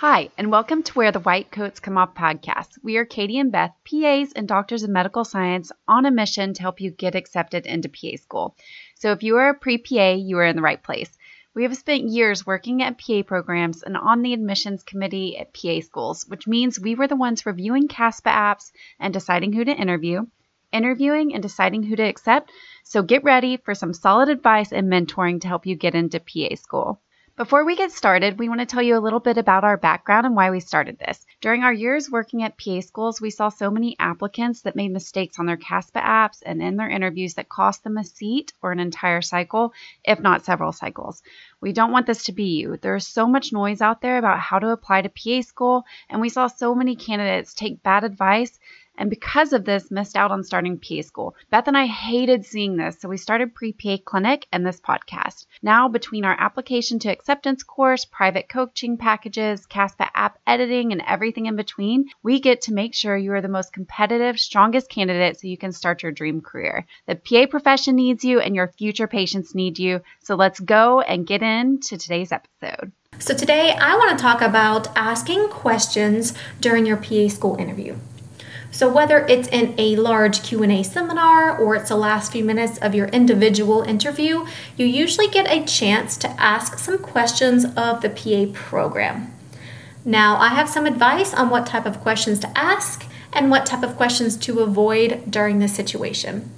Hi, and welcome to Where the White Coats Come Off podcast. We are Katie and Beth, PAs and doctors of medical science, on a mission to help you get accepted into PA school. So if you are a pre PA, you are in the right place. We have spent years working at PA programs and on the admissions committee at PA schools, which means we were the ones reviewing CASPA apps and deciding who to interview, interviewing and deciding who to accept. So get ready for some solid advice and mentoring to help you get into PA school. Before we get started, we want to tell you a little bit about our background and why we started this. During our years working at PA schools, we saw so many applicants that made mistakes on their CASPA apps and in their interviews that cost them a seat or an entire cycle, if not several cycles. We don't want this to be you. There's so much noise out there about how to apply to PA school, and we saw so many candidates take bad advice and because of this, missed out on starting PA school. Beth and I hated seeing this, so we started Pre PA Clinic and this podcast. Now, between our application to acceptance course, private coaching packages, CASPA app editing, and everything in between, we get to make sure you are the most competitive, strongest candidate so you can start your dream career. The PA profession needs you, and your future patients need you. So let's go and get into today's episode. So today I want to talk about asking questions during your PA school interview. So whether it's in a large Q&A seminar or it's the last few minutes of your individual interview, you usually get a chance to ask some questions of the PA program. Now, I have some advice on what type of questions to ask and what type of questions to avoid during this situation.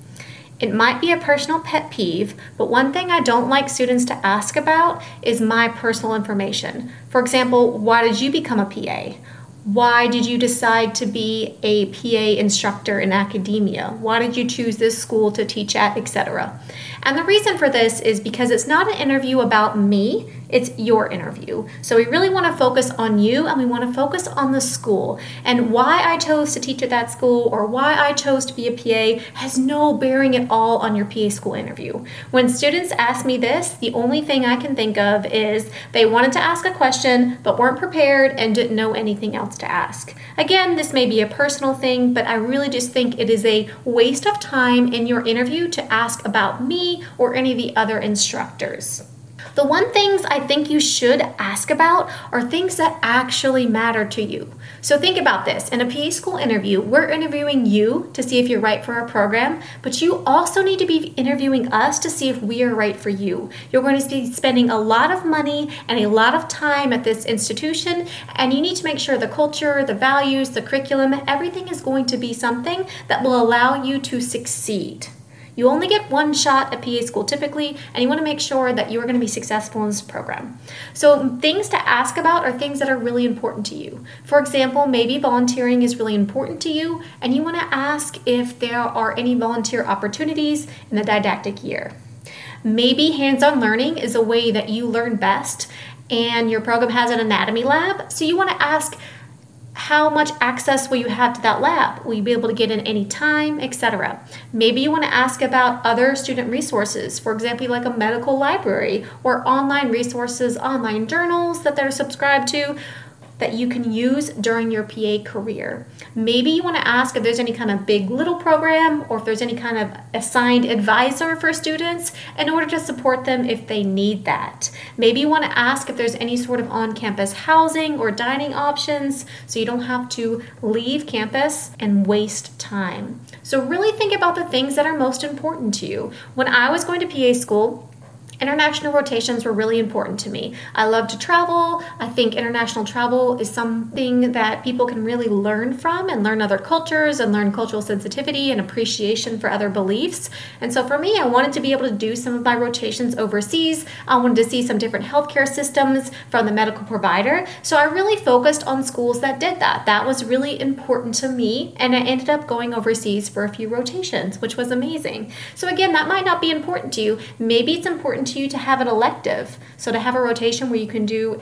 It might be a personal pet peeve, but one thing I don't like students to ask about is my personal information. For example, why did you become a PA? why did you decide to be a PA instructor in academia? Why did you choose this school to teach at, etc.? And the reason for this is because it's not an interview about me, it's your interview. So we really want to focus on you and we want to focus on the school. And why I chose to teach at that school or why I chose to be a PA has no bearing at all on your PA school interview. When students ask me this, the only thing I can think of is they wanted to ask a question but weren't prepared and didn't know anything else to ask. Again, this may be a personal thing, but I really just think it is a waste of time in your interview to ask about me or any of the other instructors. The one things I think you should ask about are things that actually matter to you. So think about this. In a PA school interview, we're interviewing you to see if you're right for our program, but you also need to be interviewing us to see if we are right for you. You're going to be spending a lot of money and a lot of time at this institution, and you need to make sure the culture, the values, the curriculum, everything is going to be something that will allow you to succeed. You only get one shot at PA school typically, and you want to make sure that you're going to be successful in this program. So, things to ask about are things that are really important to you. For example, maybe volunteering is really important to you, and you want to ask if there are any volunteer opportunities in the didactic year. Maybe hands on learning is a way that you learn best, and your program has an anatomy lab, so you want to ask how much access will you have to that lab? Will you be able to get in any time, etc.? Maybe you want to ask about other student resources, for example, like a medical library or online resources, online journals that they're subscribed to that you can use during your PA career. Maybe you want to ask if there's any kind of big little program or if there's any kind of assigned advisor for students in order to support them if they need that. Maybe you want to ask if there's any sort of on campus housing or dining options so you don't have to leave campus and waste time. So, really think about the things that are most important to you. When I was going to PA school, international rotations were really important to me. I love to travel. I think international travel is something that people can really learn from and learn other cultures and learn cultural sensitivity and appreciation for other beliefs. And so for me, I wanted to be able to do some of my rotations overseas. I wanted to see some different healthcare systems from the medical provider. So I really focused on schools that did that. That was really important to me. And I ended up going overseas for a few rotations, which was amazing. So again, that might not be important to you. Maybe it's important to to you to have an elective. So to have a rotation where you can do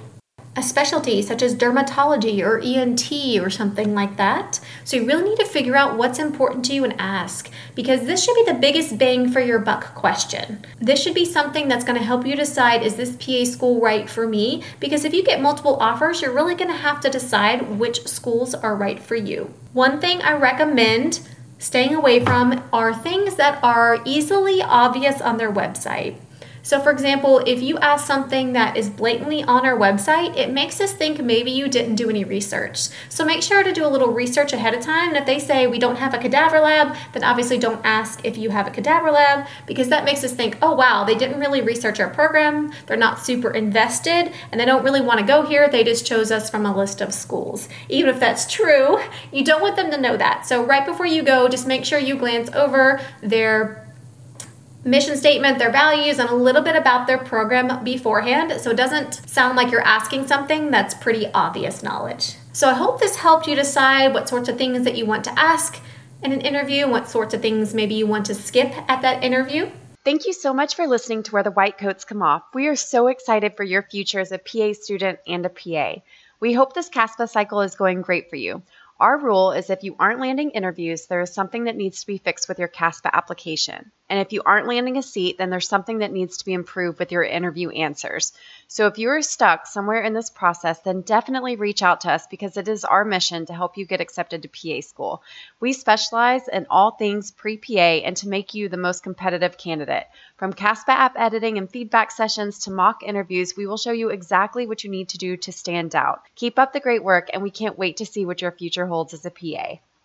a specialty such as dermatology or ENT or something like that. So you really need to figure out what's important to you and ask because this should be the biggest bang for your buck question. This should be something that's going to help you decide is this PA school right for me? Because if you get multiple offers, you're really going to have to decide which schools are right for you. One thing I recommend staying away from are things that are easily obvious on their website. So, for example, if you ask something that is blatantly on our website, it makes us think maybe you didn't do any research. So, make sure to do a little research ahead of time. And if they say we don't have a cadaver lab, then obviously don't ask if you have a cadaver lab because that makes us think, oh, wow, they didn't really research our program. They're not super invested and they don't really want to go here. They just chose us from a list of schools. Even if that's true, you don't want them to know that. So, right before you go, just make sure you glance over their mission statement, their values, and a little bit about their program beforehand so it doesn't sound like you're asking something that's pretty obvious knowledge. So I hope this helped you decide what sorts of things that you want to ask in an interview and what sorts of things maybe you want to skip at that interview. Thank you so much for listening to Where the White Coats Come Off. We are so excited for your future as a PA student and a PA. We hope this CASPA cycle is going great for you. Our rule is if you aren't landing interviews, there is something that needs to be fixed with your CASPA application. And if you aren't landing a seat, then there's something that needs to be improved with your interview answers. So if you are stuck somewhere in this process, then definitely reach out to us because it is our mission to help you get accepted to PA school. We specialize in all things pre PA and to make you the most competitive candidate. From CASPA app editing and feedback sessions to mock interviews, we will show you exactly what you need to do to stand out. Keep up the great work, and we can't wait to see what your future holds as a PA.